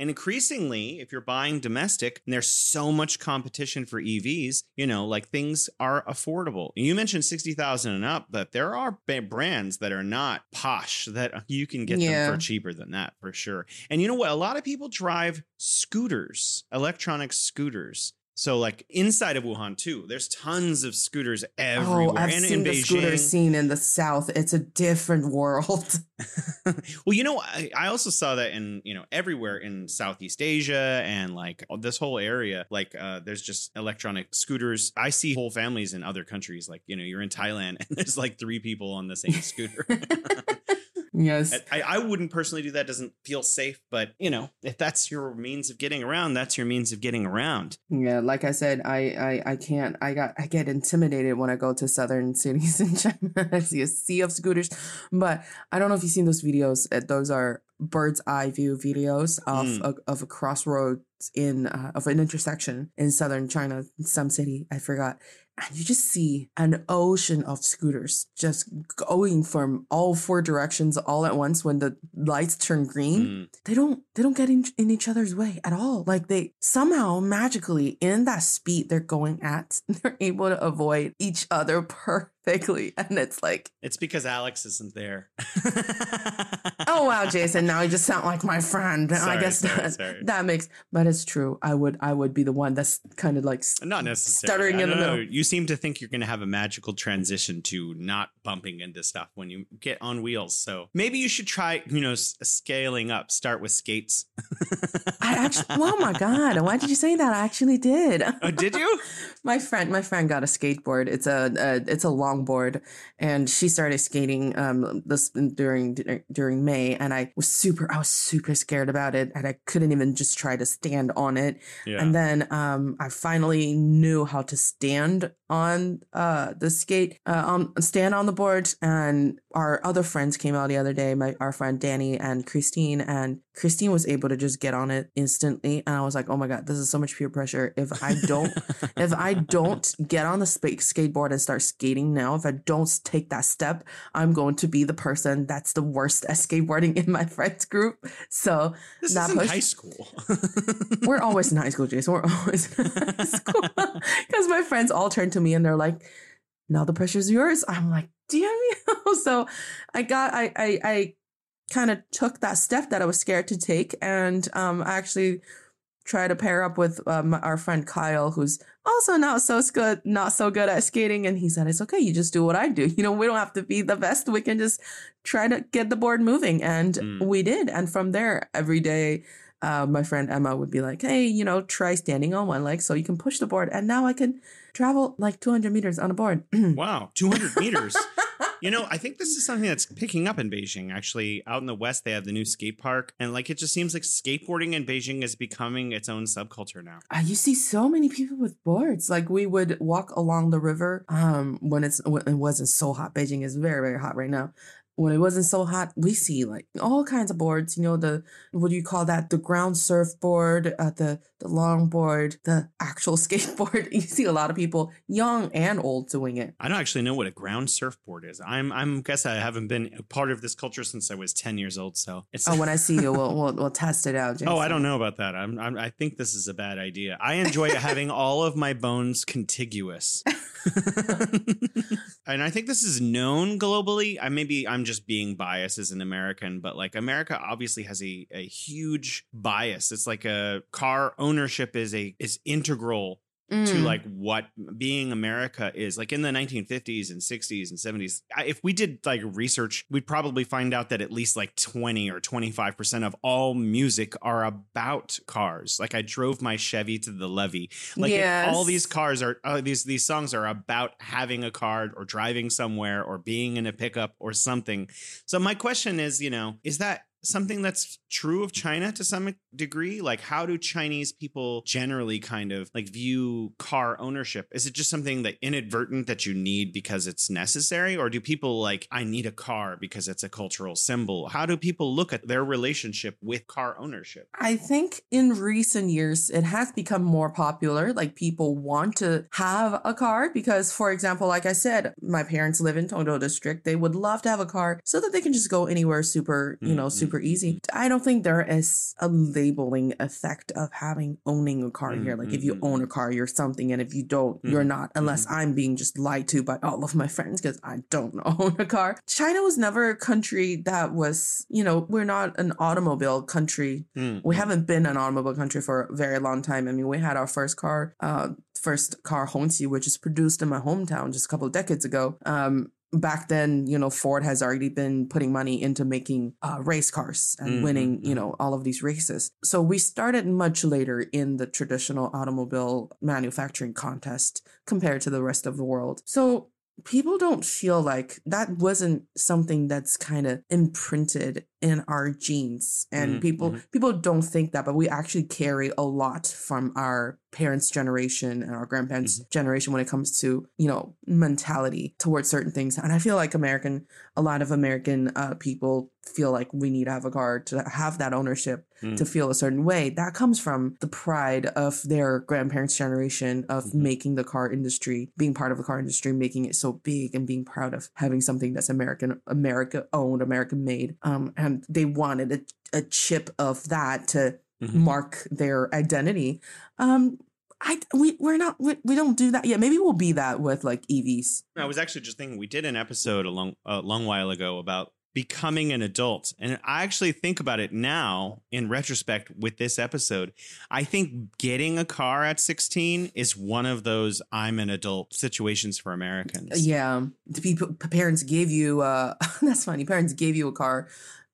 And increasingly, if you're buying domestic and there's so much competition for EVs, you know, like things are affordable. You mentioned 60,000 and up, but there are brands that are not posh that you can get Yeah. them for cheaper than that for sure. And you know what? A lot of people drive scooters, electronic scooters. So like inside of Wuhan too, there's tons of scooters everywhere. Oh, I've and seen in the scooter Beijing. scene in the South. It's a different world. <laughs> well, you know, I, I also saw that in you know everywhere in Southeast Asia and like this whole area. Like, uh, there's just electronic scooters. I see whole families in other countries. Like, you know, you're in Thailand <laughs> and there's like three people on the same scooter. <laughs> yes. I, I wouldn't personally do that. It Doesn't feel safe, but you know, if that's your means of getting around, that's your means of getting around. Yeah, like I said, I, I I can't. I got I get intimidated when I go to southern cities <laughs> in China. I see a sea of scooters, but I don't know if you've seen those videos. Uh, Those are bird's eye view videos of Mm. a, of a crossroads in uh, of an intersection in southern China, some city I forgot. And you just see an ocean of scooters just going from all four directions all at once when the lights turn green Mm. they don't they don't get in, in each other's way at all like they somehow magically in that speed they're going at <laughs> they're able to avoid each other <laughs> perfectly <laughs> and it's like It's because Alex isn't there. oh wow <laughs> jason now you just sound like my friend i guess sorry, that, sorry. that makes but it's true i would i would be the one that's kind of like Not necessarily. stuttering in the know. middle You seem to think you're going to have a magical transition to not bumping into stuff when you get on wheels. So maybe you should try, you know, scaling up. Start with skates. <laughs> i actually oh my god why did you say that i actually did Oh, did you? my friend my friend got a skateboard it's a, a it's a longboard and she started skating um this during during may and i was super i was super scared about it and i couldn't even just try to stand on it Yeah. and then um i finally knew how to stand on uh the skate uh on stand on the board and our other friends came out the other day my our friend danny and christine and christine was able to just get on it instantly and i was like oh my god this is so much peer pressure if i don't <laughs> if I don't get on the spa- skateboard and start skating now, if I don't take that step, I'm going to be the person that's the worst at skateboarding in my friends group. So this that is in push- high school. we're always in <laughs> high school, Jason. We're always in high <laughs> school because my friends all turn to to me and they're like, now the pressure's yours. I'm like, damn you. <laughs> so I got, I, I, I kind of took that step that I was scared to take. And um, I actually tried to pair up with um, our friend Kyle, who's also not so good, not so good at skating. And he said, it's okay. You just do what I do. <laughs> You know, we don't have to be the best. We can just try to get the board moving. And Mm. we did. And from there, every day, uh, my friend Emma would be like, hey, you know, try standing on one leg so you can push the board. And now I can travel like 200 meters on a board. <clears throat> Wow, 200 meters. <laughs> You know, I think this is something that's picking up in Beijing. Actually, out in the west, they have the new skate park, and like it just seems like skateboarding in Beijing is becoming its own subculture now. Uh, you see so many people with boards. Like we would walk along the river um, when it's when it wasn't so hot. Beijing is very very hot right now. When it wasn't so hot, we see like all kinds of boards. You know the what do you call that? The ground surfboard, uh, the the longboard, the actual <laughs> skateboard. You see a lot of people, young and old, doing it. I don't actually know what a ground surfboard is. I'm I'm guess I haven't been a part of this culture since I was 10 years old. So it's Oh, when I see you, <laughs> we'll we'll, we'll test it out. Oh, I don't know about that. I'm, I'm I think this is a bad idea. I enjoy having all of my bones contiguous. <laughs> and I think this is known globally. I maybe I'm just being biased as an American, but like America obviously has a, a huge bias. It's like a car ownership is a is integral to Mm. like what being America is. Like in the 1950s and 60s and 70s, if we did like research, we'd probably find out that at least like 20 or 25% of all music are about cars. Like I drove my Chevy to the levee. Like it- all these cars are uh, these these songs are about having a car or driving somewhere or being in a pickup or something. So my question is, you know, is that something that's true of China to some degree? Like, how do Chinese people generally kind of like view car ownership? Is it just something that inadvertent that you need because it's necessary? Or do people like, I need a car because it's a cultural symbol? How do people look at their relationship with car ownership? I think in recent years, it has become more popular. Like people want to have a car because, for example, like I said, my parents live in Tongdo district. They would love to have a car so that they can just go anywhere super, you know, Mhm. super easy. I don't think there is a labeling effect of having owning a car here. Like if you Mhm. own a car, you're something. And if you don't, you're not, unless I'm being just lied to by all of my friends because I don't <laughs> own a car. China was never a country that was, you know, we're not an automobile country Mm, we mm. haven't been an automobile country for a very long time. I mean, we had our first car, uh, first car Hongqi, which is produced in my hometown just a couple of decades ago. Um, back then, you know, Ford has already been putting money into making uh, race cars and Mhm, winning, you mhm. know, all of these races. So we started much later in the traditional automobile manufacturing contest compared to the rest of the world. So people don't feel like that wasn't something that's kind of imprinted in our genes and Mhm, people mhm. people don't think that but we actually carry a lot from our parents generation and our grandparents generation when it comes to you know mentality towards certain things and i feel like american a lot of american uh, people feel like we need to have a car to have that ownership Mm. to feel a certain way that comes from the pride of their grandparents generation of Mhm. making the car industry being part of the car industry making it so big and being proud of having something that's american america owned american made um, and they wanted a, a chip of that to Mhm. mark their identity um I we we're not we, we don't do that yet. Maybe we'll be that with like EVs. I was actually just thinking we did an episode a long a long while ago about becoming an adult. And I actually think about it now in retrospect with this episode. I think getting a car at 16 is one of those I'm an adult situations for Americans. Yeah, the people parents gave you uh <laughs> that's funny. Parents gave you a car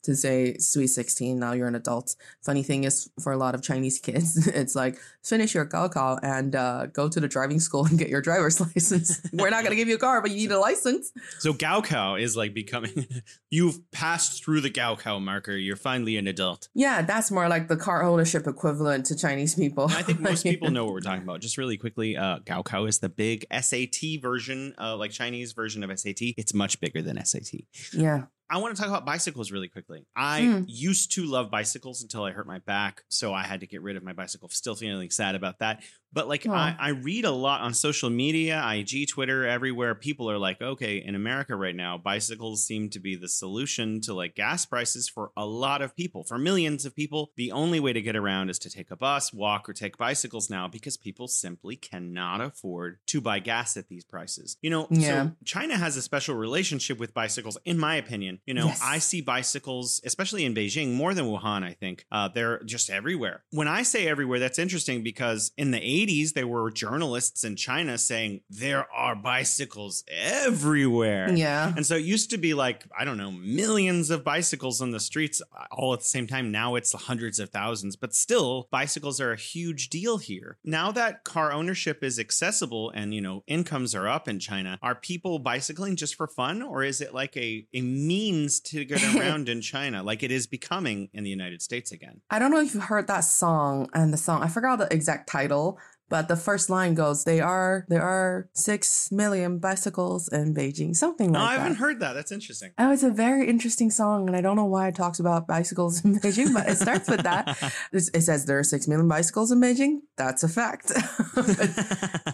to say sweet 16 now you're an adult funny thing is for a lot of chinese kids <laughs> it's like finish your gaokao and uh, go to the driving school and get your driver's <laughs> license we're not going to give you a car but you need a license So Gaokao is like becoming <laughs> you've passed through the Gaokao marker. You're finally an adult. yeah that's more like the car ownership equivalent to chinese people I think most people know what we're talking about. Just really quickly, uh, Gaokao is the big SAT version, uh, like Chinese version of SAT. It's much bigger than SAT. yeah I want to talk about bicycles really quickly. I Mm. used to love bicycles until I hurt my back, so I had to get rid of my bicycle. Still feeling sad about that. But like Oh. I, I read a lot on social media, IG, Twitter, everywhere. People are like, okay, in America right now, bicycles seem to be the solution to like gas prices for a lot of people. For millions of people, the only way to get around is to take a bus, walk, or take bicycles now because people simply cannot afford to buy gas at these prices. You know, Yeah. so China has a special relationship with bicycles, in my opinion. You know, Yes. I see bicycles, especially in Beijing, more than Wuhan, I think. Uh, they're just everywhere. When I say everywhere, that's interesting because in the 80s, there were journalists in China saying there are bicycles everywhere. Yeah. And so it used to be like, I don't know, millions of bicycles on the streets uh, all at the same time. Now it's hundreds of thousands, but still, bicycles are a huge deal here. Now that car ownership is accessible and, you know, incomes are up in China, are people bicycling just for fun or is it like a, a means to get <laughs> around in China like it is becoming in the United States again? I don't know if you've heard that song and the song, I forgot the exact title, but the first line goes, They are there are six million bicycles in Beijing. Something like No, like I that. haven't heard that. That's interesting. Oh, it's a very interesting song, and I don't know why it talks about bicycles in <laughs> Beijing, but it starts with that. <laughs> It says there are six million bicycles in Beijing. That's a fact. <laughs>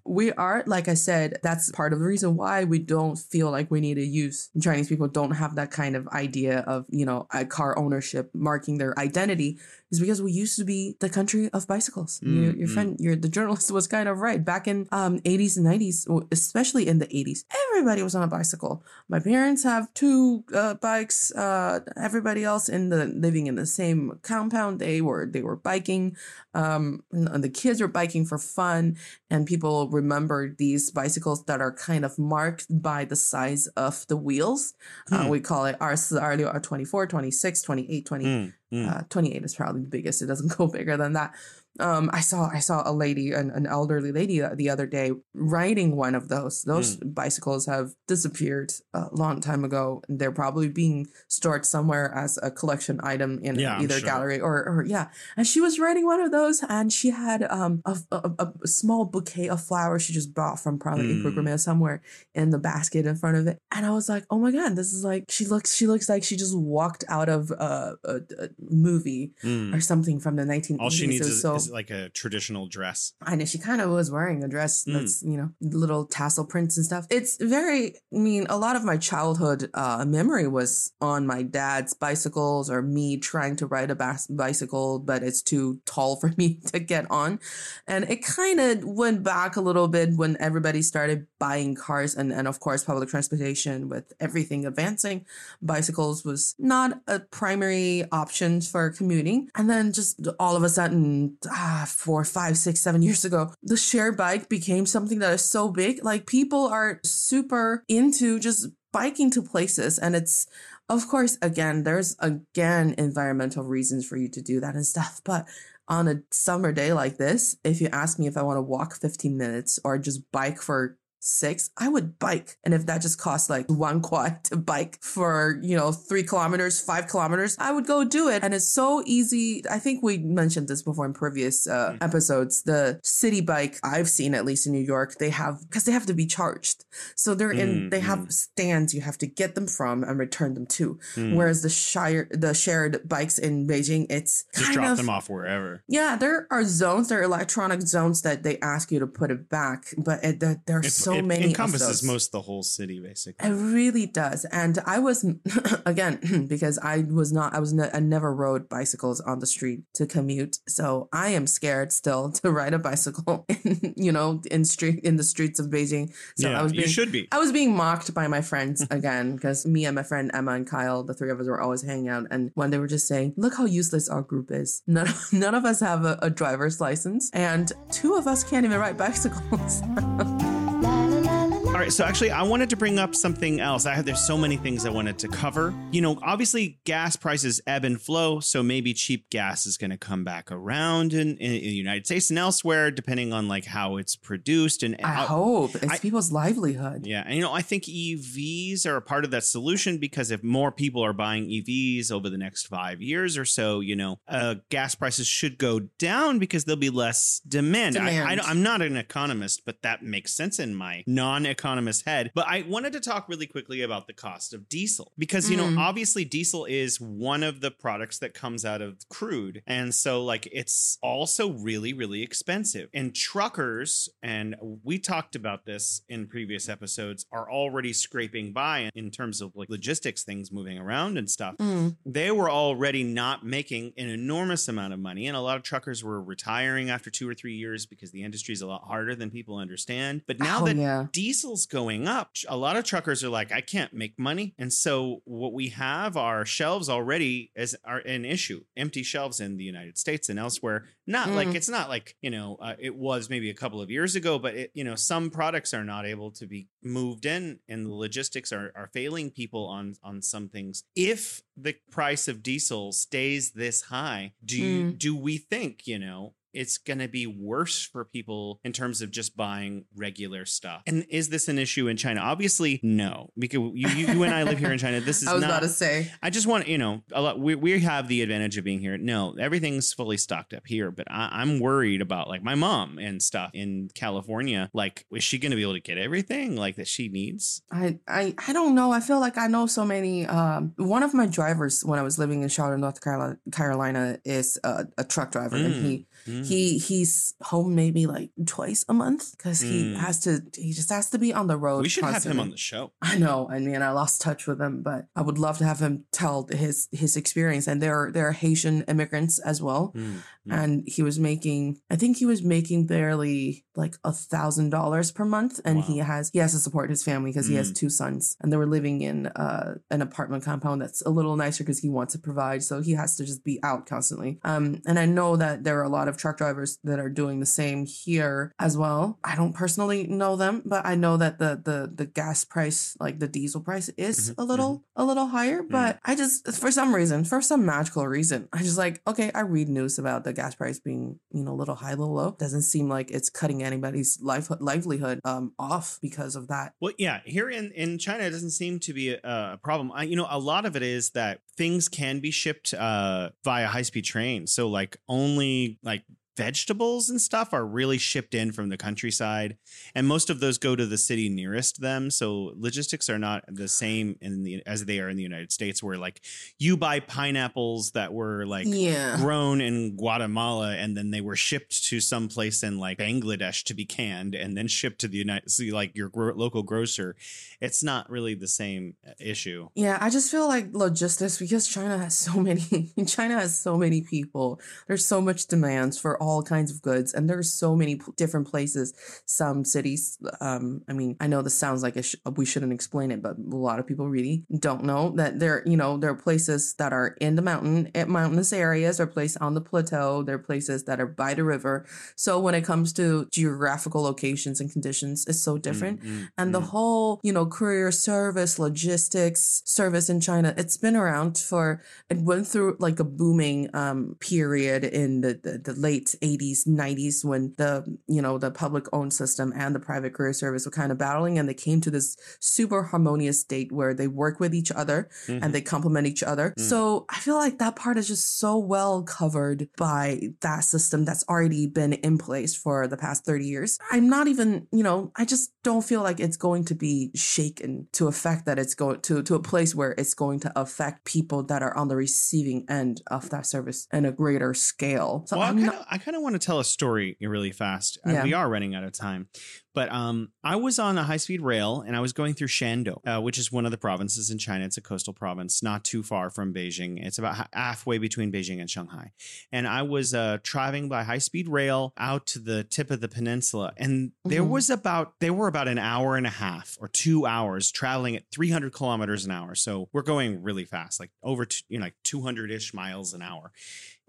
We are, like I said, that's part of the reason why we don't feel like we need to use Chinese people don't have that kind of idea of, you know, a car ownership marking their identity is because we used to be the country of bicycles. Mm, your, your mm. friend, your the journalist <laughs> was kind of right. Back in um 80s and 90s, especially in the 80s, everybody was on a bicycle. My parents have two uh, bikes. Uh, everybody else in the living in the same compound, they were they were biking. Um, and the kids were biking for fun, and people remember these bicycles that are kind of marked by the size of the wheels. Uh, Hmm. we call it R4, R, R24, 26, 28, 20. Mm. Uh, 28 is probably the biggest. It doesn't <laughs> go bigger than that. Um, I saw I saw a lady, an, an elderly lady, uh, the other day riding one of those. Those Hmm. bicycles have disappeared a long time ago. They're probably being stored somewhere as a collection item in Yeah, either sure. gallery or, or yeah. And she was riding one of those, and she had um a, a, a small bouquet of flowers she just bought from probably Mm. Somewhere in the basket in front of it. And I was like, oh my god, this is like she looks she looks like she just walked out of a, a, movie Mm. or something from the 1980s. All she needs is, so is like a traditional dress. I know she kind of was wearing a dress Mm. that's, you know, little tassel prints and stuff. It's very, I mean, a lot of my childhood uh, memory was on my dad's bicycles or me trying to ride a bas- bicycle, but it's too tall for <laughs> me to get on. And it kind of went back a little bit when everybody started buying cars and, and of course, public transportation with everything advancing. Bicycles was not a primary option for commuting. And then just all of a sudden, ah, four, five, six, seven years ago, the share bike became something that is so big. Like people are super into just biking to places. And it's, of course, again, there's again environmental reasons for you to do that and stuff. But on a summer day like this, if you ask me if I want to walk 15 minutes or just bike for six, I would bike. And if that just costs like one kuai to bike for, you know, three kilometers, five kilometers, I would go do it. And it's so easy. I think we mentioned this before in previous uh, episodes. The city bike I've seen, at least in New York, they have, because they have to be charged. So they're in, Mm, they have mm. stands you have to get them from and return them to. Mm. Whereas the shire, the shared bikes in Beijing, it's Just drop of, them off wherever. yeah, there are zones, there are electronic zones that they ask you to put it back, but it, are It- so it many. encompasses most of the whole city, basically. It really does. And I was, <clears throat> again, <clears throat> because I was not, I was, ne- I never rode bicycles on the street to commute. So I am scared still <laughs> to ride a bicycle, <laughs> in, you know, in street, in the streets of Beijing. So yeah, I was you being, should be. I was being mocked by my friends <laughs> again because me and my friend Emma and Kyle, the three of us were always hanging out. And when they were just saying, look how useless our group is. None, none of us have a, a driver's license and two of us can't even ride bicycles. All right, so actually, I wanted to bring up something else. I have there's so many things I wanted to cover. You know, obviously, gas prices ebb and flow, so maybe cheap gas is going to come back around in, in, in the United States and elsewhere, depending on like how it's produced. And I hope it's I- people's livelihood. Yeah, and you know, I think EVs are a part of that solution because if more people are buying EVs over the next five years or so, you know, uh, gas prices should go down because there'll be less demand. Demand. I, I, I'm not an economist, but that makes sense in my non-economist economist's head. But I wanted to talk really quickly about the cost of diesel because, you Mm. know, obviously diesel is one of the products that comes out of crude. And so, like, it's also really, really expensive. And truckers, and we talked about this in previous episodes, are already scraping by in terms of like logistics things moving around and stuff Mm. they were already not making an enormous amount of money and a lot of truckers were retiring after two or three years because the industry is a lot harder than people understand but now Oh, that yeah. Going up a lot of truckers are like i can't make money and so what we have are shelves already as are an issue empty shelves in the united states and elsewhere not like Mm. it's not like you know uh, it was maybe a couple of years ago but it, you know some products are not able to be moved in and the logistics are, are failing people on on some things if the price of diesel stays this high do you Mm. do we think you know it's going to be worse for people in terms of just buying regular stuff. And is this an issue in China? Obviously, no, because you, you, you and I live here in China. This is <laughs> I was not. about to say. I just want you know a lot. We, we have the advantage of being here. No, everything's fully stocked up here, but I, I'm worried about like my mom and stuff in California. Like, is she going to be able to get everything like that she needs? I, I I don't know. I feel like I know so many. Um, one of my drivers when I was living in Charlotte, North Carolina, Carolina is a, a truck driver, and he Mm. he he's home maybe like twice a month because he Mm. has to. He just has to be on the road. We should have him on the show. I know. I mean, I lost touch with him, but I would love to have him tell his his experience. And there are there are Haitian immigrants as well, Mm, mm. and he was making. I think he was making barely like a thousand dollars per month, and he has he has to support his family because he has Mm. two sons, and they were living in uh, an apartment compound that's a little nicer because he wants to provide, so he has to just be out constantly. Um, and I know that there are a lot of truck drivers that are doing the same here as well. I don't personally know them, but I know that the the the gas price, like the diesel price, is Mhm, a little a little higher. But I just for some reason, for some magical reason, I just like okay, I read news about the gas price being you know a little high, a little low. Doesn't seem like it's cutting anybody's life livelihood um off because of that. Well, yeah, here in, in China, it doesn't seem to be a, a problem. I, you know, a lot of it is that things can be shipped uh, via high speed train. So, like, only like vegetables and stuff are really shipped in from the countryside, and most of those go to the city nearest them. So, logistics are not the same in the as they are in the United States, where like you buy pineapples that were like Yeah. grown in Guatemala and then they were shipped to some place in like Bangladesh to be canned and then shipped to the United so like your gro- local grocer. It's not really the same uh, issue. Yeah, I just feel like logistics because China has so many <laughs> China has so many people. There's so much demands for all kinds of goods and there's so many p- different places. Some cities um I mean, I know this sounds like sh- we shouldn't explain it, but a lot of people really don't know that there, you know, there are places that are in the mountain, at mountainous areas, or are places on the plateau, there are places that are by the river. So when it comes to geographical locations and conditions, it's so different. Mm, mm, And the mm. whole, you know, courier service, logistics service in China, it's been around for, it went through like a booming um, period in the, the, the late 80s, 90s when the, you know, the public owned system and the private courier service were kind of battling and they came to this super harmonious state where they work with each other Mhm. and they complement each other. Mm. So I feel like that part is just so well covered by that system that's already been in place for the past 30 years. I'm not even, you know, I just don't feel like it's going to be shaken to affect that it's going to to a place where it's going to affect people that are on the receiving end of that service in a greater scale. So well, I I'm kind not of I kind of want to tell a story really fast. Yeah. We are running out of time, but um, I was on a high speed rail and I was going through Shandong, uh, which is one of the provinces in China. It's a coastal province, not too far from Beijing. It's about halfway between Beijing and Shanghai. And I was uh, traveling by high speed rail out to the tip of the peninsula, and there Mhm. was about they were about an hour and a half or two hours traveling at 300 kilometers an hour. So we're going really fast, like over t- you know like 200 ish miles an hour.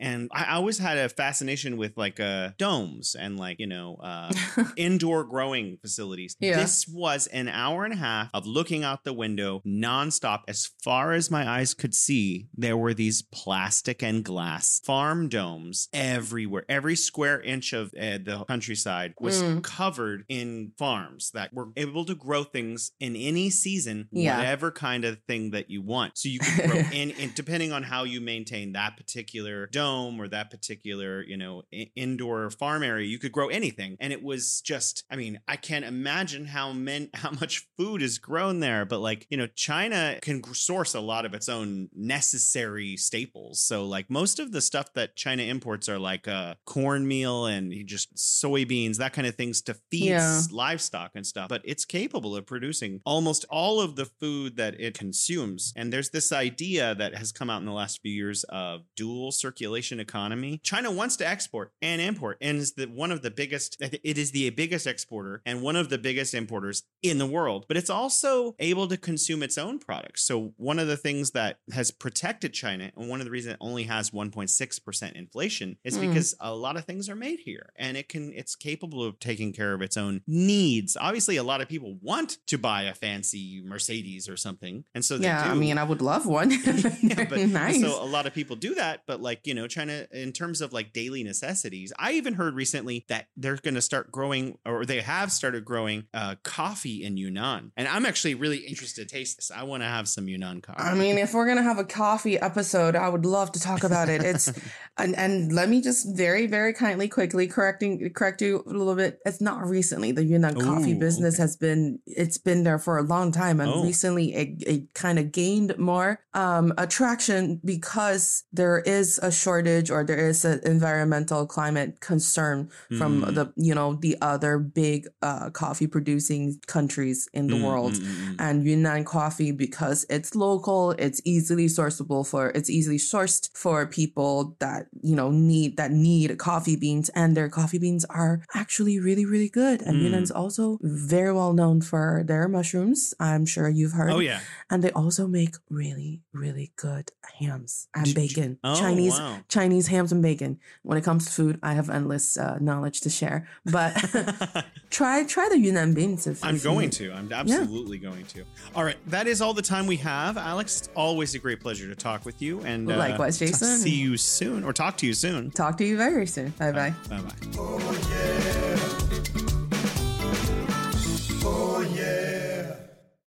And I I always had a fascination with like uh, domes and like you know uh, <laughs> indoor growing facilities. Yeah. This was an hour and a half of looking out the window nonstop. As far as my eyes could see, there were these plastic and glass farm domes everywhere. Every square inch of uh, the countryside was Mm. covered in farms that were able to grow things in any season, Yeah. whatever kind of thing that you want. So you could grow <laughs> in, in depending on how you maintain that particular dome or that particular, you know, i- indoor farm area, you could grow anything. And it was just, I mean, I can't imagine how men <laughs> how much food is grown there. But like you know, China can source a lot of its own necessary staples. So like most of the stuff that China imports are like uh, cornmeal and just soybeans, that kind of things to feed yeah. livestock and stuff. But it's capable of producing almost all of the food that it consumes. And there's this idea that has come out in the last few years of dual circulation economy. China wants to export and import, and is the one of the biggest. It is the biggest exporter and one of the biggest importers in the world. But it's also able to consume its own products. So one of the things that has protected China, and one of the reasons it only has 1.6 percent inflation, is mm. because a lot of things are made here, and it can. It's capable of taking care of its own needs. Obviously, a lot of people want to buy a fancy Mercedes or something, and so yeah. I mean, I would love one. <laughs> <laughs> yeah, but nice. So a lot of people do that, but like you know, China in terms of like daily necessities, I even heard recently that they're going to start growing, or they have started growing uh, coffee in Yunnan, and I'm actually really interested to taste this. I want to have some Yunnan coffee. I mean, if we're gonna have a coffee episode, I would love to talk about it. It's <laughs> and and let me just very very kindly quickly correcting correct you a little bit. It's not recently the Yunnan Ooh, coffee business okay. has been it's been there for a long time, and oh. recently it, it kind of gained more um, attraction because there is a shortage or there is an environmental climate concern from mm. the you know the other big uh, coffee producing countries in the mm, world, mm, mm, mm, and Yunnan coffee because it's local, it's easily sourceable for it's easily sourced for people that you know need that need coffee beans, and their coffee beans are actually really really good. And Yunnan's mm. also very well known for their mushrooms. I'm sure you've heard. Oh yeah, and they also make really really good hams and bacon. Oh, Chinese wow. Chinese hams and bacon. When it comes to food, I have endless uh, knowledge to share. But <laughs> try try the Yunnan beans. If, I'm if going to. I'm absolutely yeah. going to. All right, that is all the time we have. Alex, always a great pleasure to talk with you. And uh, likewise, Jason. see you soon, or talk to you soon. Talk to you very soon. Bye bye. Bye bye. Oh, yeah.